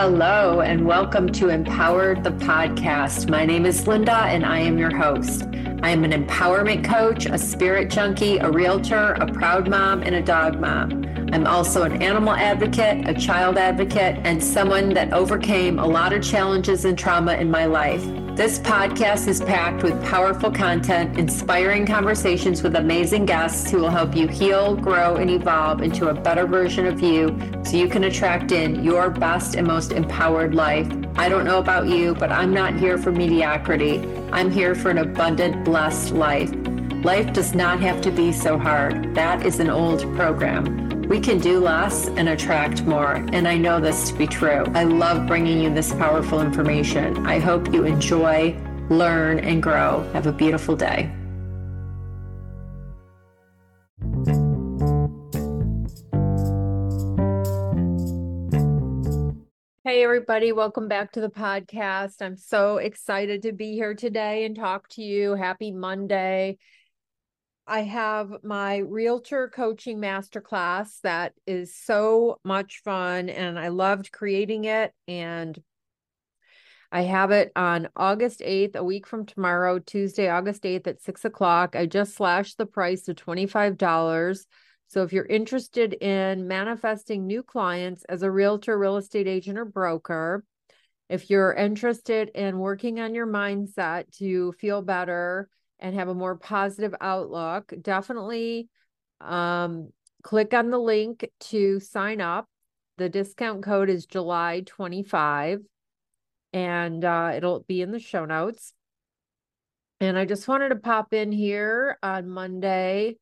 Hello, and welcome to Empowered the Podcast. My name is Linda, and I am your host. I am an empowerment coach, a spirit junkie, a realtor, a proud mom, and a dog mom. I'm also an animal advocate, a child advocate, and someone that overcame a lot of challenges and trauma in my life. This podcast is packed with powerful content, inspiring conversations with amazing guests who will help you heal, grow, and evolve into a better version of you so you can attract in your best and most empowered life. I don't know about you, but I'm not here for mediocrity. I'm here for an abundant, blessed life. Life does not have to be so hard. That is an old program. We can do less and attract more. And I know this to be true. I love bringing you this powerful information. I hope you enjoy, learn, and grow. Have a beautiful day. Hey, everybody, welcome back to the podcast. I'm so excited to be here today and talk to you. Happy Monday. I have my realtor coaching masterclass that is so much fun and I loved creating it. And I have it on August 8th, a week from tomorrow, Tuesday, August 8th at six o'clock. I just slashed the price to $25. So if you're interested in manifesting new clients as a realtor, real estate agent, or broker, if you're interested in working on your mindset to feel better, and have a more positive outlook, definitely um, click on the link to sign up. The discount code is July 25 and uh, it'll be in the show notes. And I just wanted to pop in here on Monday,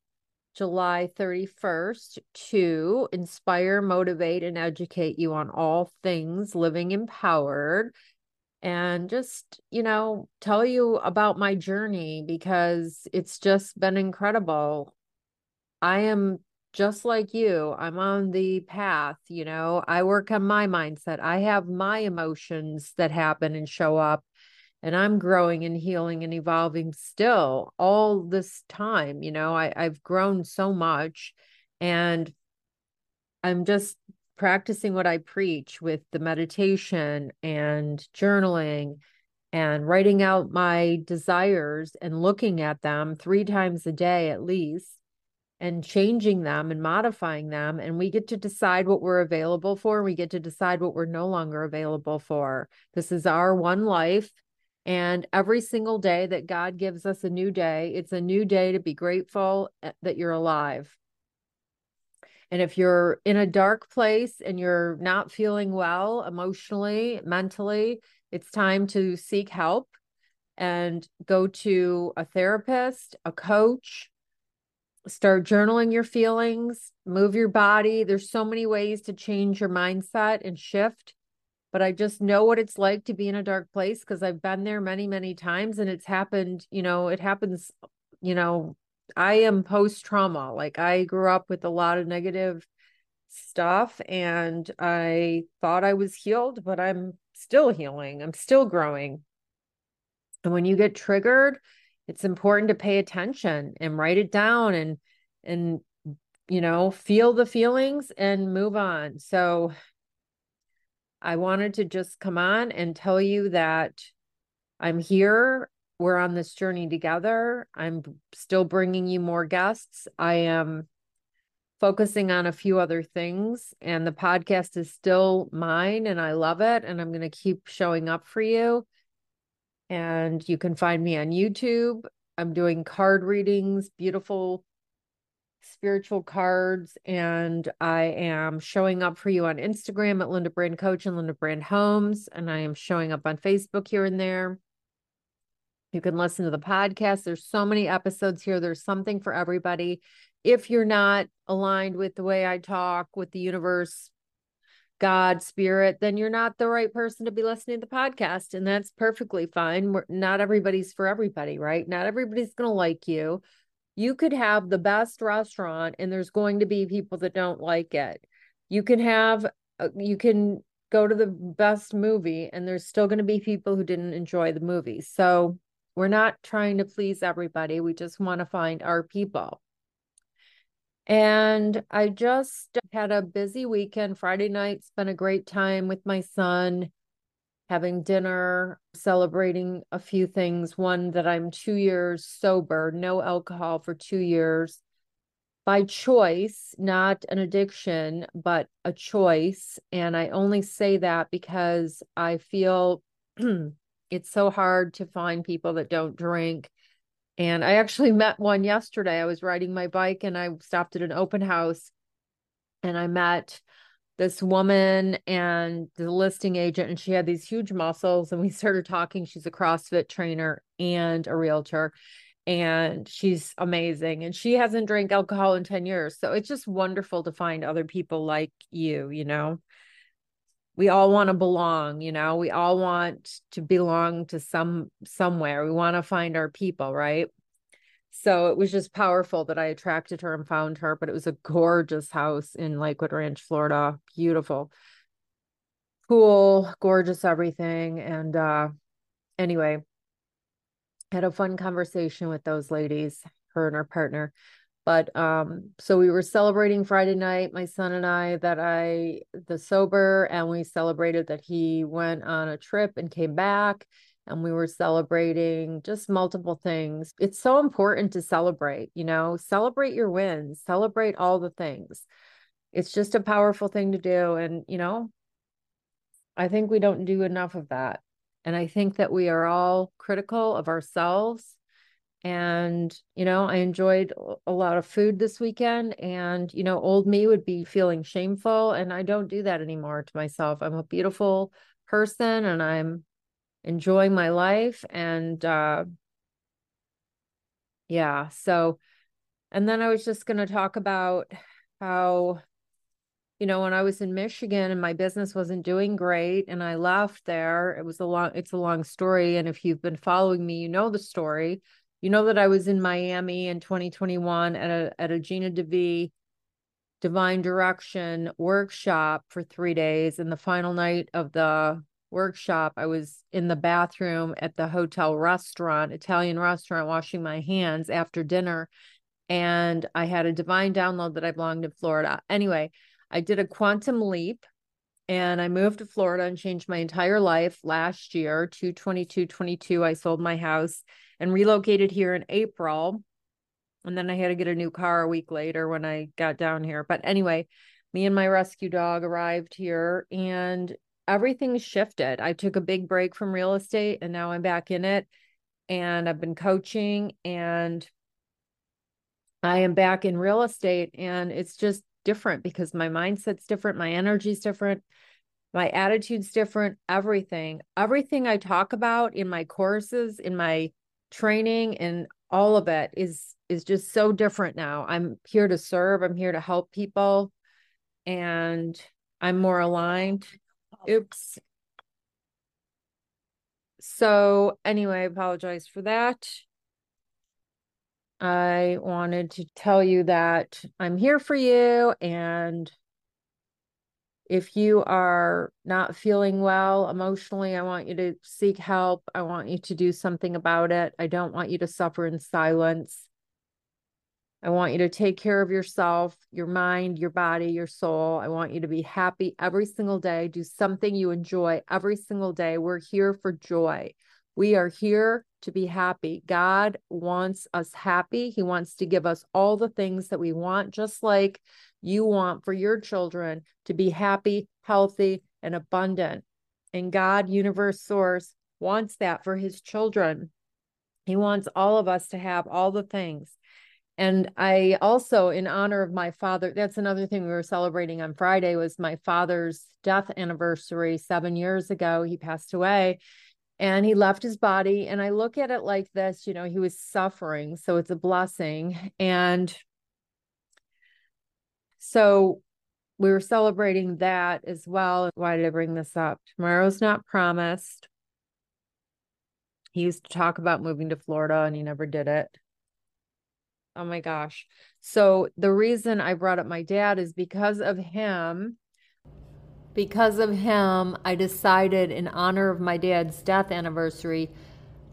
July 31st to inspire, motivate, and educate you on all things living empowered and just, you know, tell you about my journey because it's just been incredible. I am just like you. I'm on the path, you know, I work on my mindset. I have my emotions that happen and show up, and I'm growing and healing and evolving still all this time. You know, I, I've grown so much and I'm just practicing what I preach with the meditation and journaling and writing out my desires and looking at them three times a day at least and changing them and modifying them. And we get to decide what we're available for. And we get to decide what we're no longer available for. This is our one life. And every single day that god gives us a new day it's a new day to be grateful eh, that you're alive and if you're in a dark place and you're not feeling well emotionally, mentally, it's time to seek help and go to a therapist, a coach, start journaling your feelings, move your body. There's so many ways to change your mindset and shift. But I just know what it's like to be in a dark place because I've been there many, many times and it's happened, you know, it happens, you know, I am post trauma. Like I grew up with a lot of negative stuff and I thought I was healed, but I'm still healing. I'm still growing. And when you get triggered, it's important to pay attention and write it down and and you know, feel the feelings and move on. So I wanted to just come on and tell you that I'm here we're on this journey together. I'm still bringing you more guests. I am focusing on a few other things, and the podcast is still mine, and I love it. And I'm going to keep showing up for you. And you can find me on YouTube. I'm doing card readings, beautiful spiritual cards, and I am showing up for you on Instagram at Linda Brand Coach and Linda Brand Homes, and I am showing up on Facebook here and there. You can listen to the podcast. There's so many episodes here. There's something for everybody. If you're not aligned with the way I talk, with the universe, God, spirit, then you're not the right person to be listening to the podcast. And that's perfectly fine. We're, not everybody's for everybody, right? Not everybody's going to like you. You could have the best restaurant and there's going to be people that don't like it. You can have, uh, you can go to the best movie and there's still going to be people who didn't enjoy the movie. So we're not trying to please everybody. We just want to find our people. And I just had a busy weekend. Friday night, spent a great time with my son, having dinner, celebrating a few things. One that I'm two years sober, no alcohol for two years by choice, not an addiction, but a choice. And I only say that because I feel it's so hard to find people that don't drink. And I actually met one yesterday. I was riding my bike and I stopped at an open house and I met this woman and the listing agent and she had these huge muscles and we started talking. She's a crossfit trainer and a realtor and she's amazing and she hasn't drank alcohol in 10 years. So it's just wonderful to find other people like you you know we all want to belong you know? We all want to belong to some somewhere. We want to find our people right? So it was just powerful that i attracted her and found her but it was a gorgeous house in lakewood ranch florida. Beautiful. Cool gorgeous everything and uh anyway had a fun conversation with those ladies her and her partner but um so we were celebrating friday night my son and i that i the sober and we celebrated that he went on a trip and came back and we were celebrating just multiple things. It's so important to celebrate you know? Celebrate your wins celebrate all the things. It's just a powerful thing to do and you know i think we don't do enough of that. And i think that we are all critical of ourselves and you know i enjoyed a lot of food this weekend and you know old me would be feeling shameful and i don't do that anymore to myself. I'm a beautiful person and i'm enjoying my life and uh yeah so and then i was just going to talk about how you know when i was in michigan and my business wasn't doing great and i left there it was a long it's a long story and if you've been following me you know the story you know that I was in Miami in 2021 at a at a Gina DeVee Divine Direction workshop for three days. And the final night of the workshop, I was in the bathroom at the hotel restaurant, Italian restaurant, washing my hands after dinner. And I had a divine download that I belonged in Florida. Anyway, I did a quantum leap and I moved to Florida and changed my entire life last year, 222 22. I sold my house and relocated here in April. And then I had to get a new car a week later when I got down here. But anyway, me and my rescue dog arrived here and everything shifted. I took a big break from real estate and now I'm back in it. And I've been coaching and I am back in real estate and it's just different because my mindset's different, my energy's different, my attitude's different, everything. Everything I talk about in my courses, in my training and all of it is is just so different now. I'm here to serve, I'm here to help people and I'm more aligned. Oops. So anyway, I apologize for that. I wanted to tell you that I'm here for you and if you are not feeling well emotionally, I want you to seek help. I want you to do something about it. I don't want you to suffer in silence. I want you to take care of yourself, your mind, your body, your soul. I want you to be happy every single day. Do something you enjoy every single day. We're here for joy. We are here to be happy. God wants us happy. He wants to give us all the things that we want, just like you want for your children to be happy, healthy, and abundant. And God, universe source, wants that for his children. He wants all of us to have all the things. And I also, in honor of my father, that's another thing we were celebrating on Friday was my father's death anniversary seven years ago. He passed away and he left his body. And I look at it like this, you know, he was suffering. So it's a blessing. And so we were celebrating that as well. Why did I bring this up? Tomorrow's not promised. He used to talk about moving to Florida and he never did it. Oh my gosh. So the reason I brought up my dad is because of him. Because of him, I decided in honor of my dad's death anniversary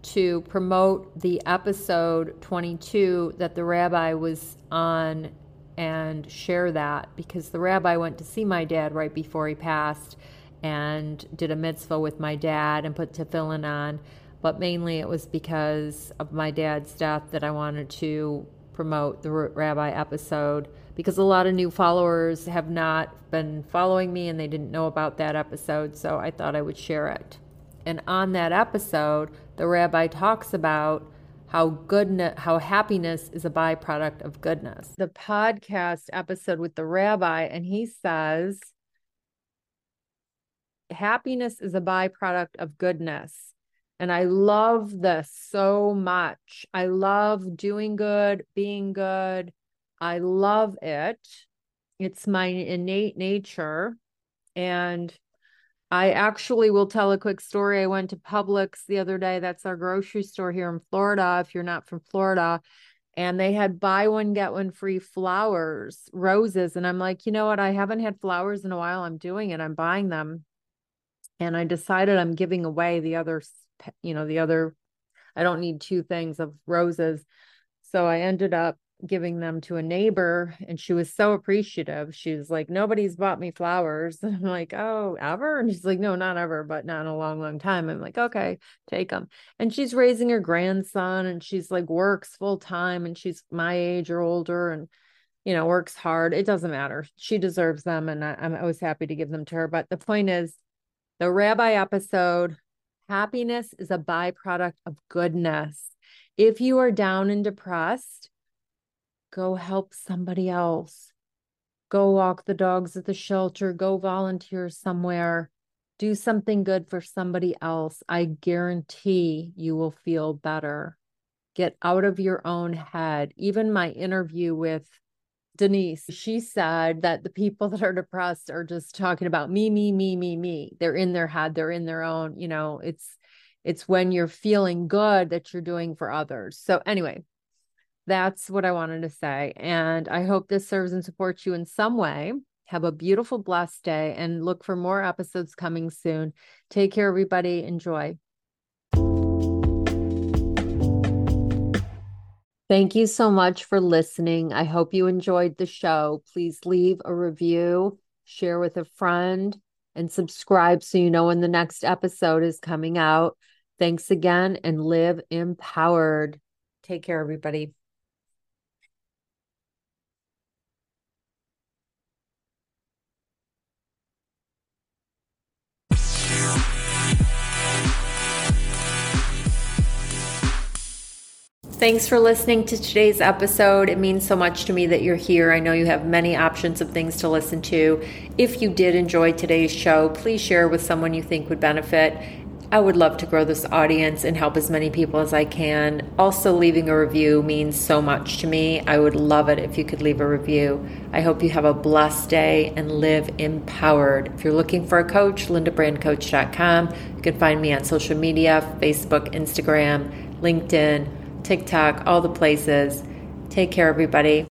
to promote the episode 22 that the rabbi was on and share that because the rabbi went to see my dad right before he passed and did a mitzvah with my dad and put tefillin on. But mainly it was because of my dad's death that I wanted to promote the rabbi episode because a lot of new followers have not been following me and they didn't know about that episode. So I thought I would share it. And on that episode, the rabbi talks about how goodness how happiness is a byproduct of goodness. The podcast episode with the rabbi and he says happiness is a byproduct of goodness. And I love this so much. I love doing good, being good. I love it. It's my innate nature. And I actually will tell a quick story. I went to Publix the other day. That's our grocery store here in Florida, if you're not from Florida. And they had buy one, get one free flowers, roses. And I'm like, you know what? I haven't had flowers in a while. I'm doing it. I'm buying them. And I decided I'm giving away the other, you know, the other, I don't need two things of roses. So I ended up giving them to a neighbor and she was so appreciative. She was like, Nobody's bought me flowers. And I'm like, Oh, ever? And she's like, No, not ever, but not in a long, long time. I'm like, Okay, take them. And she's raising her grandson and she's like, works full time and she's my age or older and, you know, works hard. It doesn't matter. She deserves them. And I, I'm always happy to give them to her. But the point is, the rabbi episode happiness is a byproduct of goodness. If you are down and depressed, go help somebody else. Go walk the dogs at the shelter, go volunteer somewhere, do something good for somebody else. I guarantee you will feel better. Get out of your own head. Even my interview with Denise, she said that the people that are depressed are just talking about me, me, me, me, me. They're in their head, they're in their own, you know, it's it's when you're feeling good that you're doing for others. So anyway, that's what I wanted to say. And I hope this serves and supports you in some way. Have a beautiful, blessed day and look for more episodes coming soon. Take care, everybody. Enjoy. Thank you so much for listening. I hope you enjoyed the show. Please leave a review, share with a friend, and subscribe so you know when the next episode is coming out. Thanks again and live empowered. Take care, everybody. Thanks for listening to today's episode. It means so much to me that you're here. I know you have many options of things to listen to. If you did enjoy today's show, please share with someone you think would benefit. I would love to grow this audience and help as many people as I can. Also, leaving a review means so much to me. I would love it if you could leave a review. I hope you have a blessed day and live empowered. If you're looking for a coach, lindabrandcoach.com. You can find me on social media Facebook, Instagram, LinkedIn. TikTok, all the places. Take care, everybody.